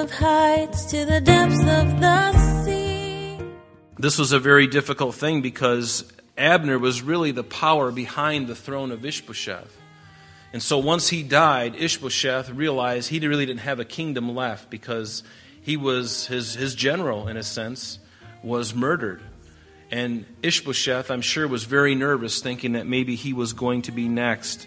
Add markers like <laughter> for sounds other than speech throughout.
of heights to the depths of the sea. This was a very difficult thing because Abner was really the power behind the throne of Ishbosheth. And so once he died, Ishbosheth realized he really didn't have a kingdom left because he was his, his general, in a sense, was murdered. And Ishbosheth, I'm sure, was very nervous, thinking that maybe he was going to be next.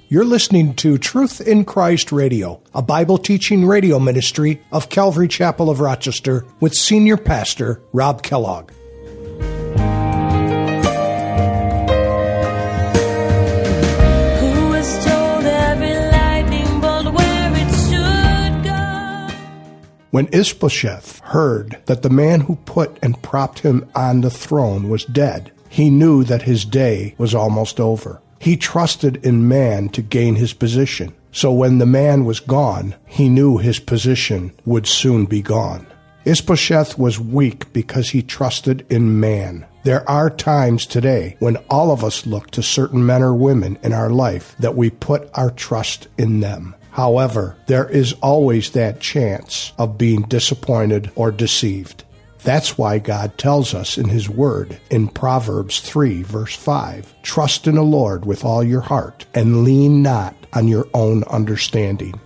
You're listening to Truth in Christ Radio, a Bible teaching radio ministry of Calvary Chapel of Rochester with Senior Pastor Rob Kellogg. Who was told every lightning bolt where it should go? When Ishbosheth heard that the man who put and propped him on the throne was dead, he knew that his day was almost over. He trusted in man to gain his position. So when the man was gone, he knew his position would soon be gone. Ishbosheth was weak because he trusted in man. There are times today when all of us look to certain men or women in our life that we put our trust in them. However, there is always that chance of being disappointed or deceived. That's why God tells us in His Word in Proverbs 3, verse 5 Trust in the Lord with all your heart and lean not on your own understanding.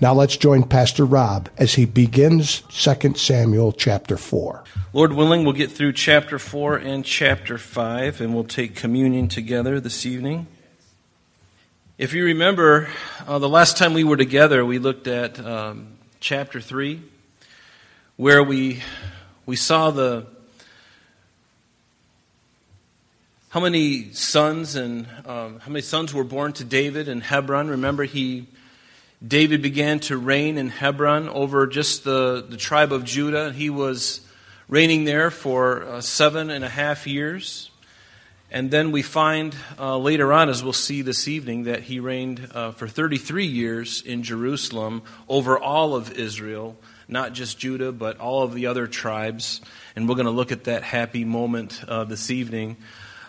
Now let's join Pastor Rob as he begins 2 Samuel chapter 4. Lord willing, we'll get through chapter 4 and chapter 5, and we'll take communion together this evening. If you remember, uh, the last time we were together, we looked at um, chapter 3, where we, we saw the how many sons and um, how many sons were born to David in Hebron. Remember, he David began to reign in Hebron over just the, the tribe of Judah. He was reigning there for uh, seven and a half years. And then we find uh, later on, as we'll see this evening, that he reigned uh, for 33 years in Jerusalem over all of Israel, not just Judah, but all of the other tribes. And we're going to look at that happy moment uh, this evening.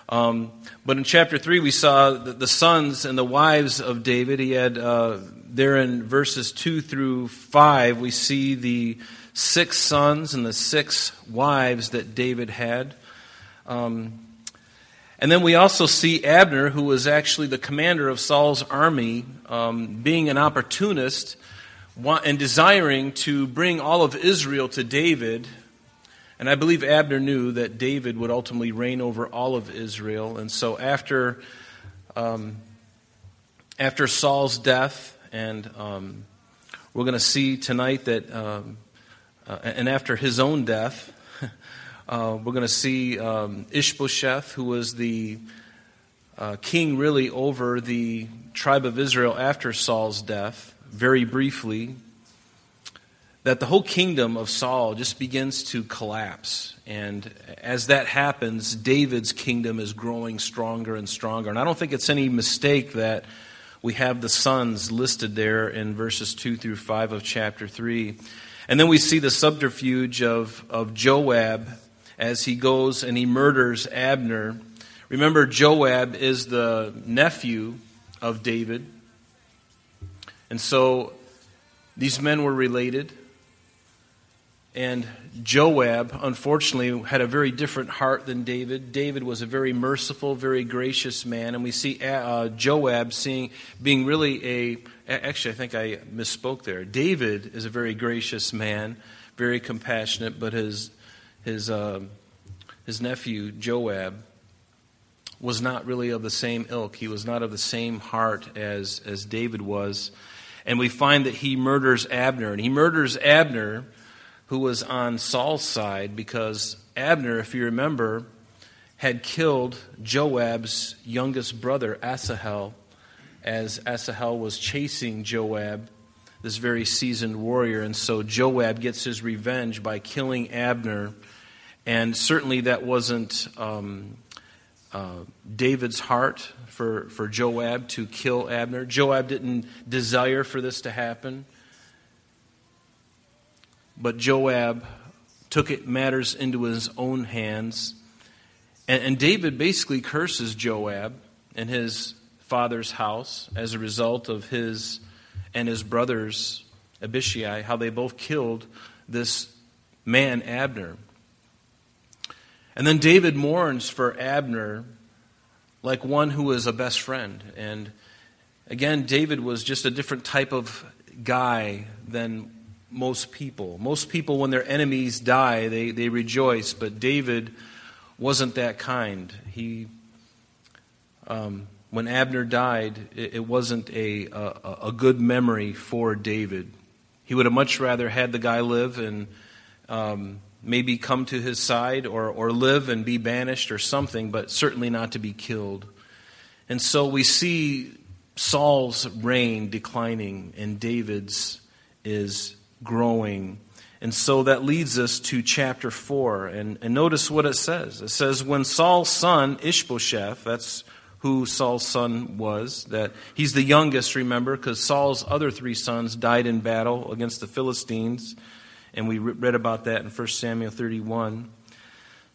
Um, but in chapter 3, we saw the, the, sons and the wives of David. He had, uh, there in verses 2 through 5, we see the six sons and the six wives that David had. Um, and then we also see Abner, who was actually the commander of Saul's army, um, being an opportunist and desiring to bring all of Israel to David. And I believe Abner knew that David would ultimately reign over all of Israel. And so after, um, after Saul's death, and um, we're going to see tonight that, um, uh, and after his own death, <laughs> uh, we're going to see um, Ishbosheth, who was the uh, king really over the tribe of Israel after Saul's death, very briefly, that the whole kingdom of Saul just begins to collapse. And as that happens, David's kingdom is growing stronger and stronger. And I don't think it's any mistake that we have the sons listed there in verses 2 through 5 of chapter 3. And then we see the subterfuge of, of Joab as he goes and he murders Abner. Remember, Joab is the nephew of David. And so these men were related. And Joab, unfortunately, had a very different heart than David. David was a very merciful, very gracious man. And we see uh, Joab seeing, being really a. Actually, I think I misspoke there. David is a very gracious man, very compassionate, but his, his, uh, his nephew, Joab, was not really of the same ilk. He was not of the same heart as, as David was. And we find that he murders Abner. And he murders Abner, who was on Saul's side, because Abner, if you remember, had killed Joab's youngest brother, Asahel, as Asahel was chasing Joab, this very seasoned warrior. And so Joab gets his revenge by killing Abner. And certainly that wasn't um, uh, David's heart for, for Joab to kill Abner. Joab didn't desire for this to happen. But Joab took it, matters into his own hands. And, and David basically curses Joab and his father's house as a result of his and his brothers, Abishai, how they both killed this man, Abner. And then David mourns for Abner like one who is a best friend. And again, David was just a different type of guy than most people. Most people, when their enemies die, they, they rejoice, but David wasn't that kind. He, um, when Abner died, it, it wasn't a, a, a, good memory for David. He would have much rather had the guy live and um, maybe come to his side or, or live and be banished or something, but certainly not to be killed. And so we see Saul's reign declining and David's is growing. And so that leads us to chapter 4. And, and notice what it says. It says, When Saul's son, Ishbosheth, that's who Saul's son was, that he's the youngest, remember, because Saul's other three sons died in battle against the Philistines. And we read about that in 1 Samuel 31.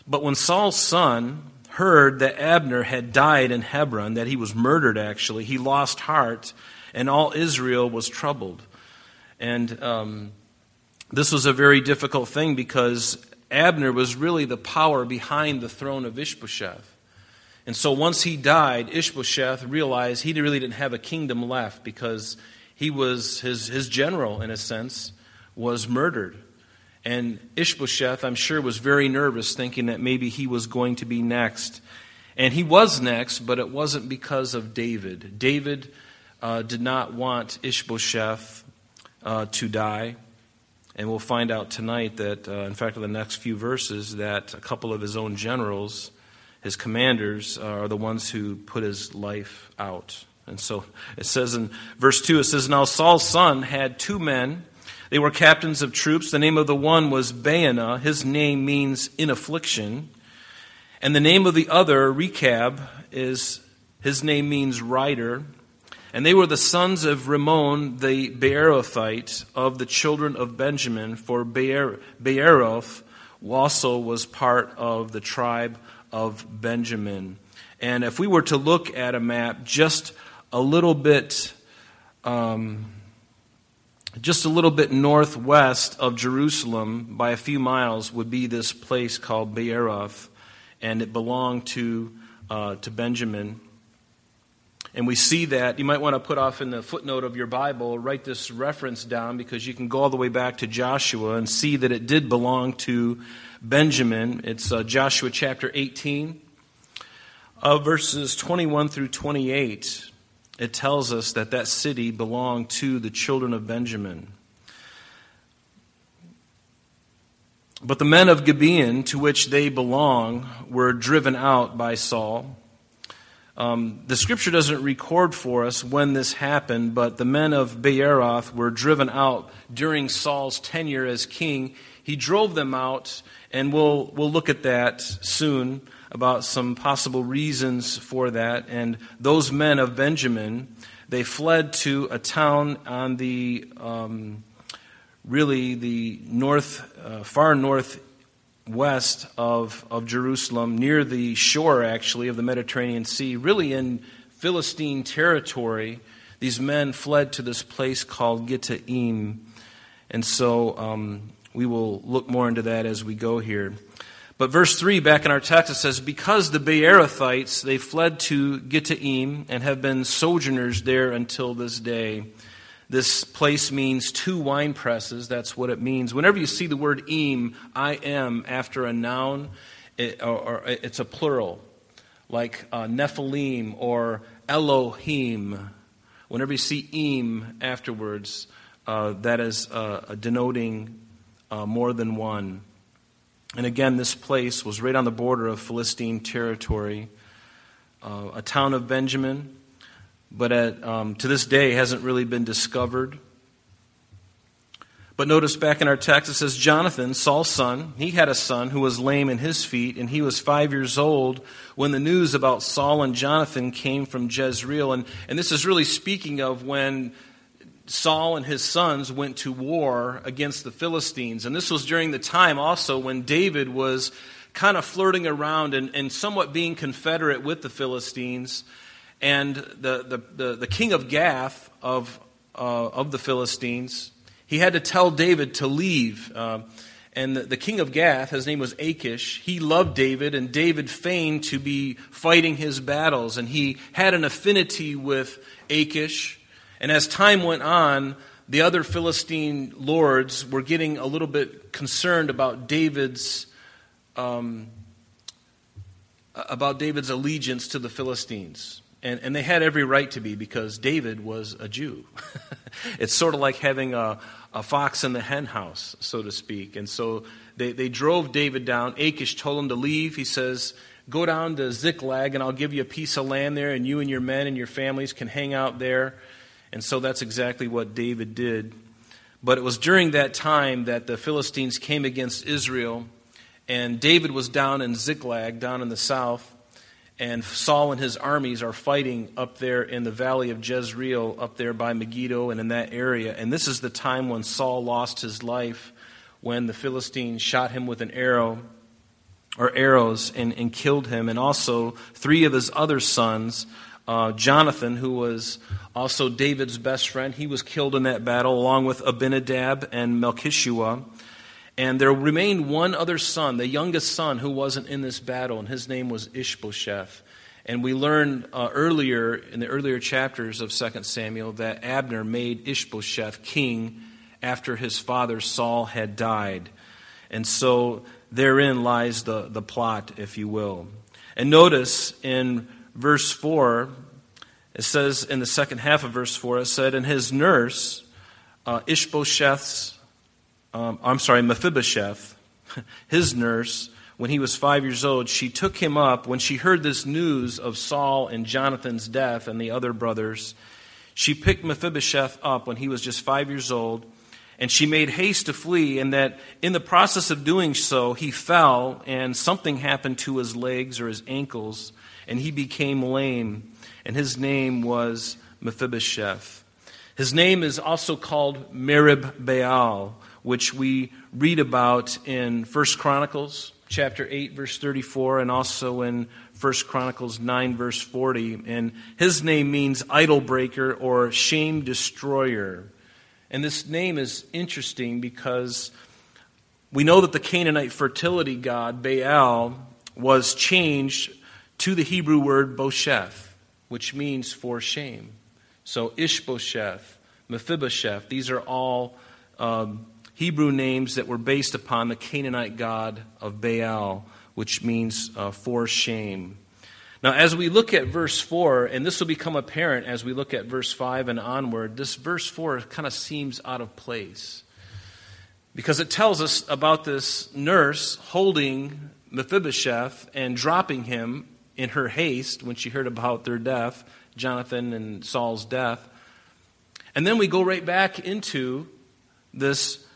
But when Saul's son heard that Abner had died in Hebron, that he was murdered actually, he lost heart, and all Israel was troubled. And um, this was a very difficult thing because Abner was really the power behind the throne of Ishbosheth. And so once he died, Ishbosheth realized he really didn't have a kingdom left because he was, his, his general, in a sense, was murdered. And Ishbosheth, I'm sure, was very nervous, thinking that maybe he was going to be next. And he was next, but it wasn't because of David. David uh, did not want Ishbosheth uh, to die. And we'll find out tonight that, uh, in fact, in the next few verses, that a couple of his own generals, his commanders, uh, are the ones who put his life out. And so it says in verse 2, it says, Now Saul's son had two men. They were captains of troops. The name of the one was Baanah. His name means in affliction. And the name of the other, Rechab, is his name means rider. And they were the sons of Rimmon the Beerothite of the children of Benjamin, for Beeroth also was part of the tribe of Benjamin. And if we were to look at a map just a little bit, um, just a little bit northwest of Jerusalem, by a few miles, would be this place called Beeroth, and it belonged to uh, to Benjamin. And we see that. You might want to put off in the footnote of your Bible, write this reference down because you can go all the way back to Joshua and see that it did belong to Benjamin. It's uh, Joshua chapter 18, uh, verses 21 through 28. It tells us that that city belonged to the children of Benjamin. But the men of Gibeon, to which they belong, were driven out by Saul. Um, the scripture doesn't record for us when this happened, but the men of Beeroth were driven out during Saul's tenure as king. He drove them out, and we'll, we'll look at that soon about some possible reasons for that. And those men of Benjamin, they fled to a town on the um, really the north, uh, far north west of, of Jerusalem, near the shore, actually, of the Mediterranean Sea, really in Philistine territory. These men fled to this place called Gittaim. And so um, we will look more into that as we go here. But verse 3 back in our text it says, Because the Beerothites, they fled to Gittaim and have been sojourners there until this day. This place means two wine presses. That's what it means. Whenever you see the word im, I am, after a noun, it, or, or, it's a plural, like uh, Nephilim or Elohim. Whenever you see im afterwards, uh, that is uh, denoting uh, more than one. And again, this place was right on the border of Philistine territory, uh, a town of Benjamin but at, um, to this day hasn't really been discovered. But notice back in our text, it says Jonathan, Saul's son, he had a son who was lame in his feet, and he was five years old when the news about Saul and Jonathan came from Jezreel. And, and this is really speaking of when Saul and his sons went to war against the Philistines. And this was during the time also when David was kind of flirting around and, and somewhat being confederate with the Philistines. And the, the, the, the king of Gath of, uh, of the Philistines, he had to tell David to leave. Uh, and the, the, king of Gath, his name was Achish, he loved David, and David feigned to be fighting his battles. And he had an affinity with Achish. And as time went on, the other Philistine lords were getting a little bit concerned about David's. Um, about David's allegiance to the Philistines. And, and they had every right to be because David was a Jew. <laughs> it's sort of like having a, a fox in the hen house, so to speak. And so they, they drove David down. Achish told him to leave. He says, Go down to Ziklag, and I'll give you a piece of land there, and you and your men and your families can hang out there. And so that's exactly what David did. But it was during that time that the Philistines came against Israel, and David was down in Ziklag, down in the south and Saul and his armies are fighting up there in the valley of Jezreel, up there by Megiddo and in that area. And this is the time when Saul lost his life, when the Philistines shot him with an arrow or arrows and, and killed him. And also, three of his other sons, uh, Jonathan, who was also David's best friend, he was killed in that battle, along with Abinadab and Melchishua. And there remained one other son, the youngest son, who wasn't in this battle, and his name was Ishbosheth. And we learned uh, earlier, in the earlier chapters of 2 Samuel, that Abner made Ishbosheth king after his father Saul had died. And so therein lies the, the plot, if you will. And notice in verse 4, it says in the second half of verse 4, it said, And his nurse, uh, Ishbosheth's um, I'm sorry, Mephibosheth, <laughs> his nurse, when he was five years old, she took him up. When she heard this news of Saul and Jonathan's death and the other brothers, she picked Mephibosheth up when he was just five years old, and she made haste to flee. And that in the process of doing so, he fell, and something happened to his legs or his ankles, and he became lame. And his name was Mephibosheth. His name is also called Merib Baal which we read about in 1 Chronicles chapter 8 verse 34 and also in 1 Chronicles 9 verse 40 and his name means idol breaker or shame destroyer. And this name is interesting because we know that the Canaanite fertility god Baal was changed to the Hebrew word bosheth, which means for shame. So Ishbosheth, Mephibosheth, these are all um, Hebrew names that were based upon the Canaanite god of Baal, which means uh, for shame. Now, as we look at verse 4, and this will become apparent as we look at verse 5 and onward, this verse 4 kind of seems out of place. Because it tells us about this nurse holding Mephibosheth and dropping him in her haste when she heard about their death, Jonathan and Saul's death. And then we go right back into this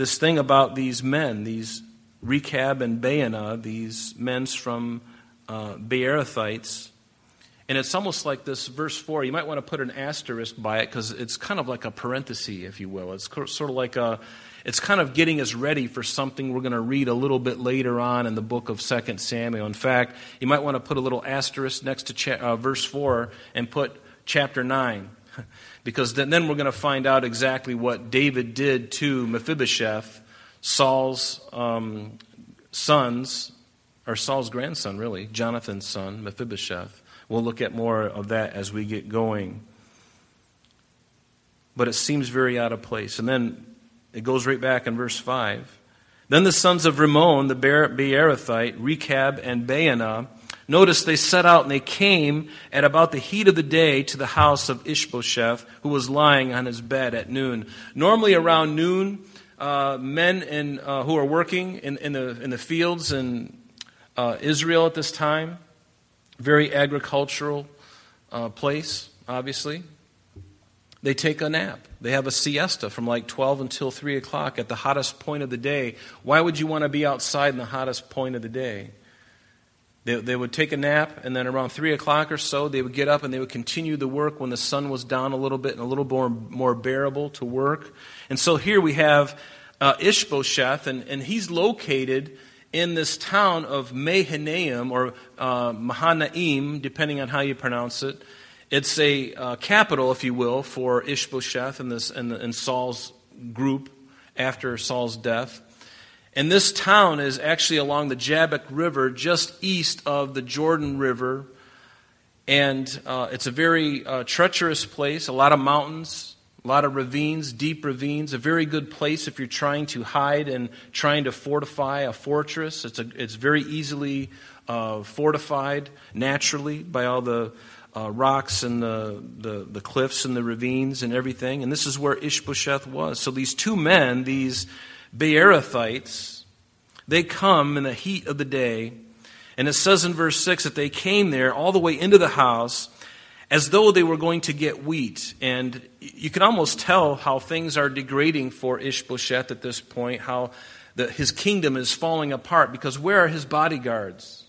this thing about these men, these Rechab and Baanah, these men from uh. And it's almost like this verse 4. You might want to put an asterisk by it because it's kind of like a parenthesis, if you will. It's sort of like a, it's kind of getting us ready for something we're going to read a little bit later on in the book of 2 Samuel. In fact, you might want to put a little asterisk next to cha- uh, verse 4 and put chapter 9 <laughs> because then, we're going to find out exactly what David did to Mephibosheth, Saul's um, sons, or Saul's grandson, really, Jonathan's son, Mephibosheth. We'll look at more of that as we get going. But it seems very out of place. And then it goes right back in verse 5. Then the sons of Rimmon, the Beerothite, Rechab, and Baanah, Notice they set out and they came at about the heat of the day to the house of Ishbosheth, who was lying on his bed at noon. Normally around noon, uh, men in, uh, who are working in, in, the, in the fields in uh, Israel at this time, very agricultural uh, place, obviously. They take a nap. They have a siesta from like 12 until 3 o'clock at the hottest point of the day. Why would you want to be outside in the hottest point of the day? They, they would take a nap, and then around 3 o'clock or so, they would get up and they would continue the work when the sun was down a little bit and a little more, more bearable to work. And so here we have uh, Ishbosheth, and, and he's located in this town of Mahanaim or uh, Mahanaim, depending on how you pronounce it. It's a uh, capital, if you will, for Ishbosheth and, this, and, and Saul's group after Saul's death. And this town is actually along the Jabbok River, just east of the Jordan River. And uh, it's a very uh, treacherous place, a lot of mountains, a lot of ravines, deep ravines, a very good place if you're trying to hide and trying to fortify a fortress. It's, a, it's very easily uh, fortified naturally by all the uh, rocks and the, the, the cliffs and the ravines and everything. And this is where Ishbosheth was. So these two men, these Beerothites, they come in the heat of the day. And it says in verse 6 that they came there all the way into the house as though they were going to get wheat. And you can almost tell how things are degrading for Ishbosheth at this point, how the, his kingdom is falling apart, because where are his bodyguards?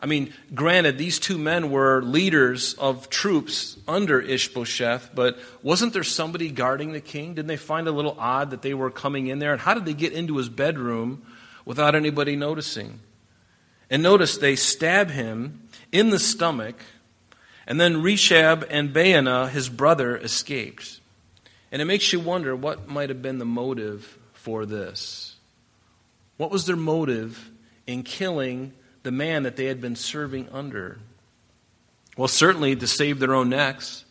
I mean, granted, these two men were leaders of troops under Ishbosheth, but wasn't there somebody guarding the king? Didn't they find a little odd that they were coming in there? And how did they get into his bedroom without anybody noticing? And notice they stab him in the stomach and then Rechab and Baanah, his brother, escaped. And it makes you wonder what might have been the motive for this. What was their motive in killing the man that they had been serving under? Well, certainly to save their own necks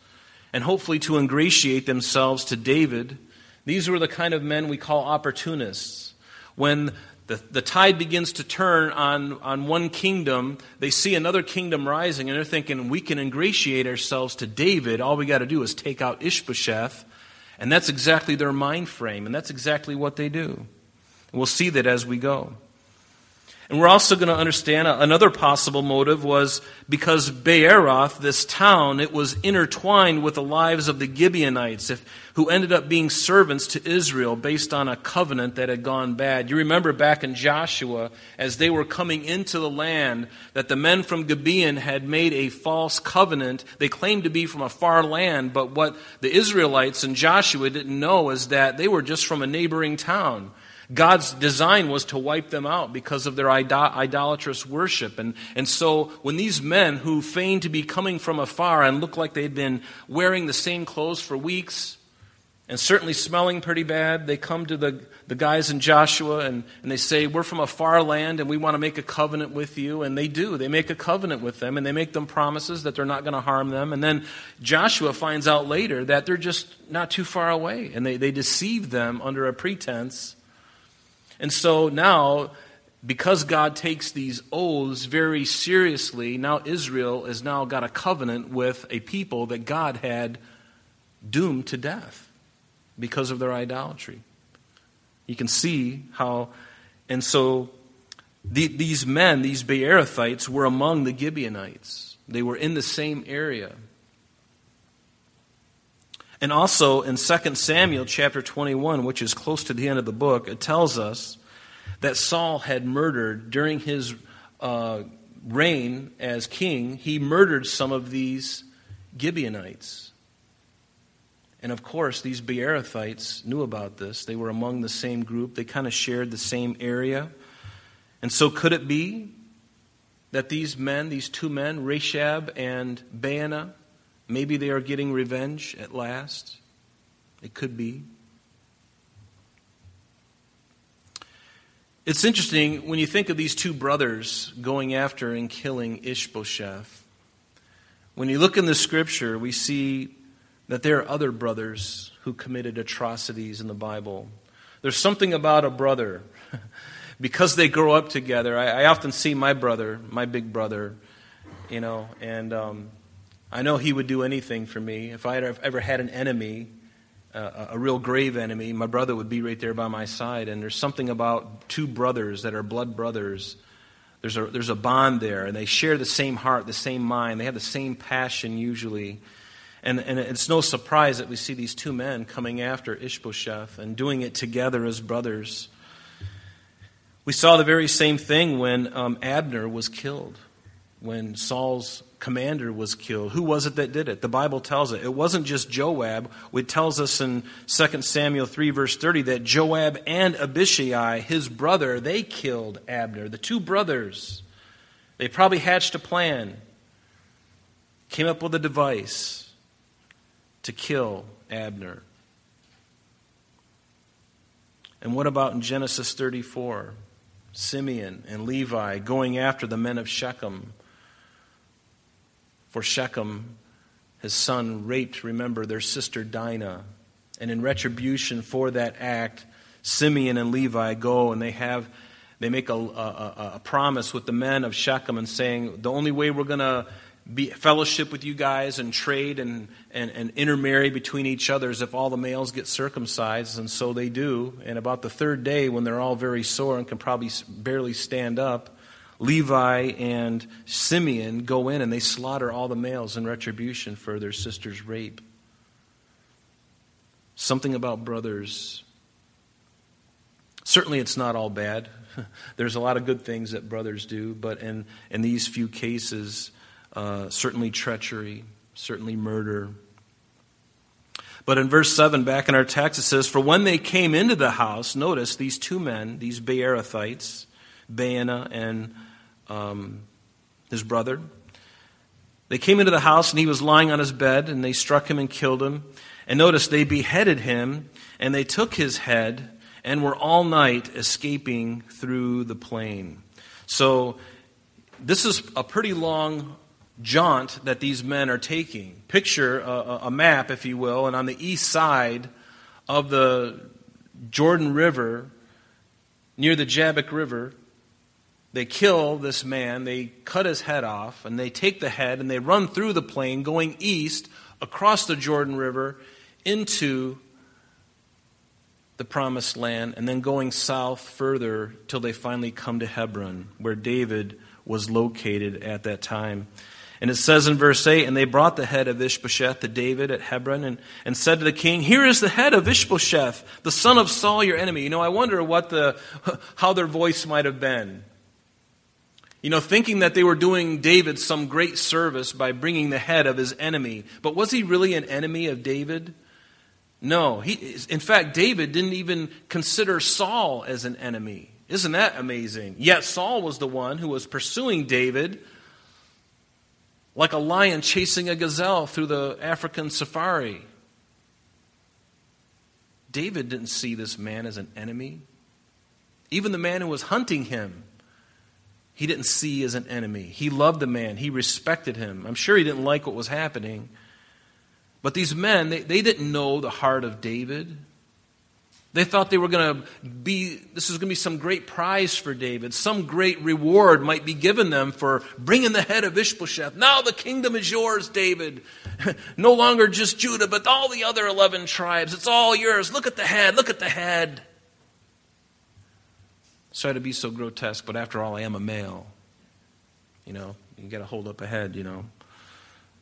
and hopefully to ingratiate themselves to David. These were the kind of men we call opportunists. When the, the tide begins to turn on, on one kingdom. They see another kingdom rising, and they're thinking, we can ingratiate ourselves to David. All we got to do is take out Ishbosheth. And that's exactly their mind frame, and that's exactly what they do. We'll see that as we go. And we're also going to understand another possible motive was because Beeroth, this town, it was intertwined with the lives of the Gibeonites, if, who ended up being servants to Israel based on a covenant that had gone bad. You remember back in Joshua, as they were coming into the land, that the men from Gibeon had made a false covenant. They claimed to be from a far land, but what the Israelites and Joshua didn't know is that they were just from a neighboring town. God's design was to wipe them out because of their idolatrous worship. And, and so when these men who feigned to be coming from afar and looked like they'd been wearing the same clothes for weeks and certainly smelling pretty bad, they come to the, the guys in Joshua and, and they say, We're from a far land and we want to make a covenant with you. And they do. They make a covenant with them and they make them promises that they're not going to harm them. And then Joshua finds out later that they're just not too far away and they, they deceive them under a pretense and so now, because God takes these oaths very seriously, now Israel has now got a covenant with a people that God had doomed to death because of their idolatry. You can see how, and so the, these men, these Beerothites, were among the Gibeonites. They were in the same area. And also in 2 Samuel chapter 21, which is close to the end of the book, it tells us that Saul had murdered during his uh, reign as king, he murdered some of these Gibeonites. And of course, these Beerothites knew about this. They were among the same group, they kind of shared the same area. And so, could it be that these men, these two men, Rechab and Baanah, Maybe they are getting revenge at last. It could be. It's interesting when you think of these two brothers going after and killing Ishbosheth. When you look in the scripture, we see that there are other brothers who committed atrocities in the Bible. There's something about a brother. <laughs> because they grow up together, I, I, often see my brother, my big brother, you know, and um, I know he would do anything for me. If I had ever had an enemy, uh, a real grave enemy, my brother would be right there by my side. And there's something about two brothers that are blood brothers. There's a, there's a bond there, and they share the same heart, the same mind. They have the same passion usually. And, and it's no surprise that we see these two men coming after Ishbosheth and doing it together as brothers. We saw the very same thing when um, Abner was killed, when Saul's commander was killed. Who was it that did it? The Bible tells it. It wasn't just Joab. It tells us in 2 Samuel 3, verse 30, that Joab and Abishai, his brother, they killed Abner. The two brothers. They probably hatched a plan, came up with a device to kill Abner. And what about in Genesis 34? Simeon and Levi going after the men of Shechem. For Shechem, his son, raped, remember, their sister Dinah. And in retribution for that act, Simeon and Levi go and they have they make a, a, a promise with the men of Shechem and saying, the only way we're going to be fellowship with you guys and trade and, and, and intermarry between each other is if all the males get circumcised, and so they do. And about the third day, when they're all very sore and can probably barely stand up, Levi and Simeon go in and they slaughter all the males in retribution for their sister's rape. Something about brothers. Certainly, it's not all bad. <laughs> There's a lot of good things that brothers do, but in, in these few cases, uh, certainly treachery, certainly murder. But in verse 7, back in our text, it says, For when they came into the house, notice these two men, these Beerothites, Baanah and um, his brother, they came into the house and he was lying on his bed and they struck him and killed him. And notice they beheaded him and they took his head and were all night escaping through the plain. So this is a pretty long jaunt that these men are taking. Picture a, a, map, if you will, and on the east side of the Jordan River, near the Jabbok River, they kill this man, they cut his head off, and they take the head and they run through the plain, going east across the Jordan River into the promised land, and then going south further till they finally come to Hebron, where David was located at that time. And it says in verse 8, And they brought the head of Ishbosheth to David at Hebron and, and said to the king, Here is the head of Ishbosheth, the son of Saul, your enemy. You know, I wonder what the, <laughs> how their voice might have been. You know, thinking that they were doing David some great service by bringing the head of his enemy. But was he really an enemy of David? No. He, in fact, David didn't even consider Saul as an enemy. Isn't that amazing? Yet Saul was the one who was pursuing David like a lion chasing a gazelle through the African safari. David didn't see this man as an enemy. Even the man who was hunting him, he didn't see as an enemy. He loved the man, he respected him. I'm sure he didn't like what was happening. But these men, they, they didn't know the heart of David. They thought they were going to be, this was going to be some great prize for David. Some great reward might be given them for bringing the head of Ishbosheth. Now the kingdom is yours, David. <laughs> no longer just Judah, but all the other 11 tribes. It's all yours. Look at the head. Look at the head. Sorry to be so grotesque, but after all, I am a male. You know, you got to hold up a head, you know.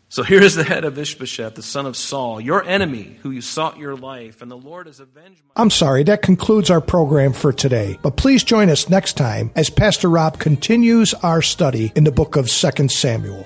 So here is the head of Ishbosheth, the son of Saul, your enemy, who you sought your life, and the Lord has avenged. My- I'm sorry, that concludes our program for today. But please join us next time as Pastor Rob continues our study in the book of 2 Samuel.